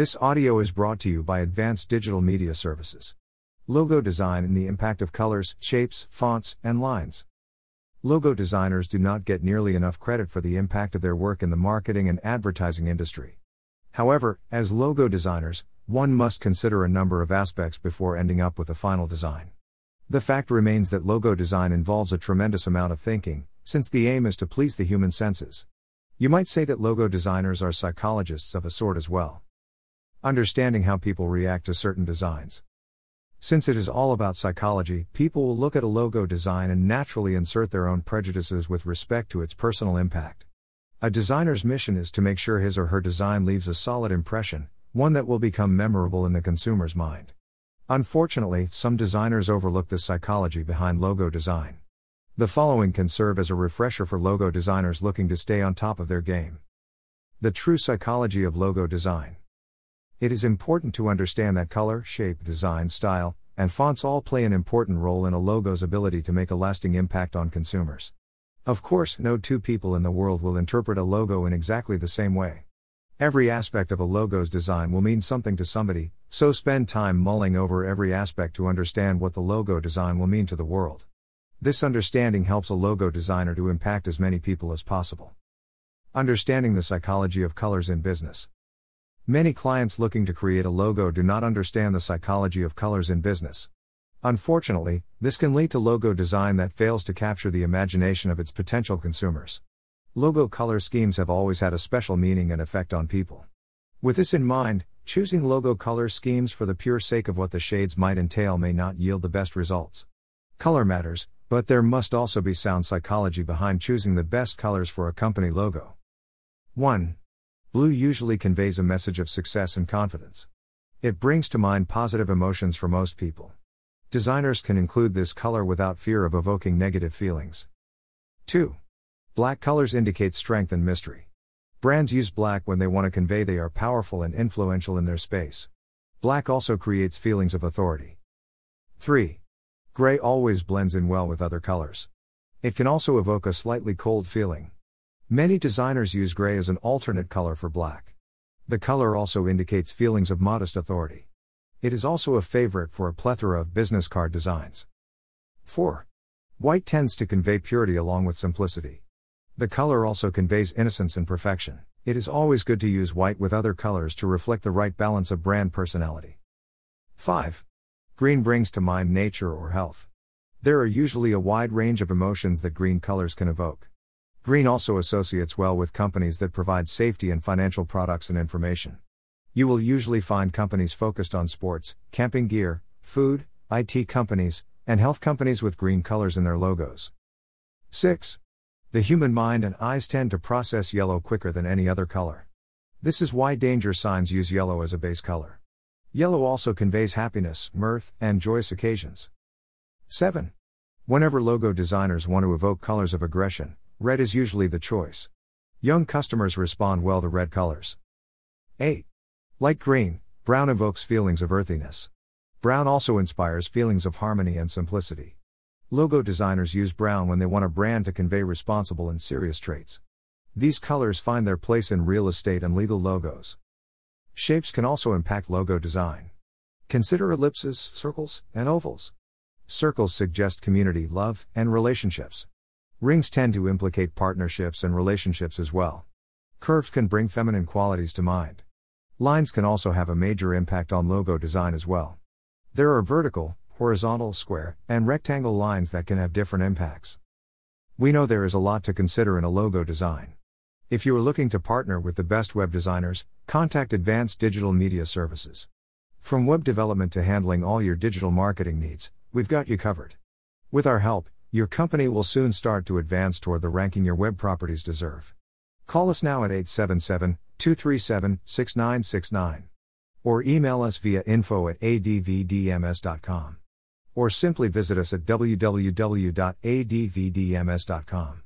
This audio is brought to you by Advanced Digital Media Services. Logo design and the impact of colors, shapes, fonts, and lines. Logo designers do not get nearly enough credit for the impact of their work in the marketing and advertising industry. However, as logo designers, one must consider a number of aspects before ending up with a final design. The fact remains that logo design involves a tremendous amount of thinking, since the aim is to please the human senses. You might say that logo designers are psychologists of a sort as well. Understanding how people react to certain designs. Since it is all about psychology, people will look at a logo design and naturally insert their own prejudices with respect to its personal impact. A designer's mission is to make sure his or her design leaves a solid impression, one that will become memorable in the consumer's mind. Unfortunately, some designers overlook the psychology behind logo design. The following can serve as a refresher for logo designers looking to stay on top of their game. The true psychology of logo design. It is important to understand that color, shape, design, style, and fonts all play an important role in a logo's ability to make a lasting impact on consumers. Of course, no two people in the world will interpret a logo in exactly the same way. Every aspect of a logo's design will mean something to somebody, so spend time mulling over every aspect to understand what the logo design will mean to the world. This understanding helps a logo designer to impact as many people as possible. Understanding the psychology of colors in business. Many clients looking to create a logo do not understand the psychology of colors in business. Unfortunately, this can lead to logo design that fails to capture the imagination of its potential consumers. Logo color schemes have always had a special meaning and effect on people. With this in mind, choosing logo color schemes for the pure sake of what the shades might entail may not yield the best results. Color matters, but there must also be sound psychology behind choosing the best colors for a company logo. 1. Blue usually conveys a message of success and confidence. It brings to mind positive emotions for most people. Designers can include this color without fear of evoking negative feelings. 2. Black colors indicate strength and mystery. Brands use black when they want to convey they are powerful and influential in their space. Black also creates feelings of authority. 3. Gray always blends in well with other colors. It can also evoke a slightly cold feeling. Many designers use gray as an alternate color for black. The color also indicates feelings of modest authority. It is also a favorite for a plethora of business card designs. 4. White tends to convey purity along with simplicity. The color also conveys innocence and perfection. It is always good to use white with other colors to reflect the right balance of brand personality. 5. Green brings to mind nature or health. There are usually a wide range of emotions that green colors can evoke. Green also associates well with companies that provide safety and financial products and information. You will usually find companies focused on sports, camping gear, food, IT companies, and health companies with green colors in their logos. 6. The human mind and eyes tend to process yellow quicker than any other color. This is why danger signs use yellow as a base color. Yellow also conveys happiness, mirth, and joyous occasions. 7. Whenever logo designers want to evoke colors of aggression, red is usually the choice. Young customers respond well to red colors. 8. Like green, brown evokes feelings of earthiness. Brown also inspires feelings of harmony and simplicity. Logo designers use brown when they want a brand to convey responsible and serious traits. These colors find their place in real estate and legal logos. Shapes can also impact logo design. Consider ellipses, circles, and ovals. Circles suggest community, love, and relationships. Rings tend to implicate partnerships and relationships as well. Curves can bring feminine qualities to mind. Lines can also have a major impact on logo design as well. There are vertical, horizontal, square, and rectangle lines that can have different impacts. We know there is a lot to consider in a logo design. If you are looking to partner with the best web designers, contact Advanced Digital Media Services. From web development to handling all your digital marketing needs, we've got you covered. With our help, your company will soon start to advance toward the ranking your web properties deserve. Call us now at 877 237 6969. Or email us via info at advdms.com. Or simply visit us at www.advdms.com.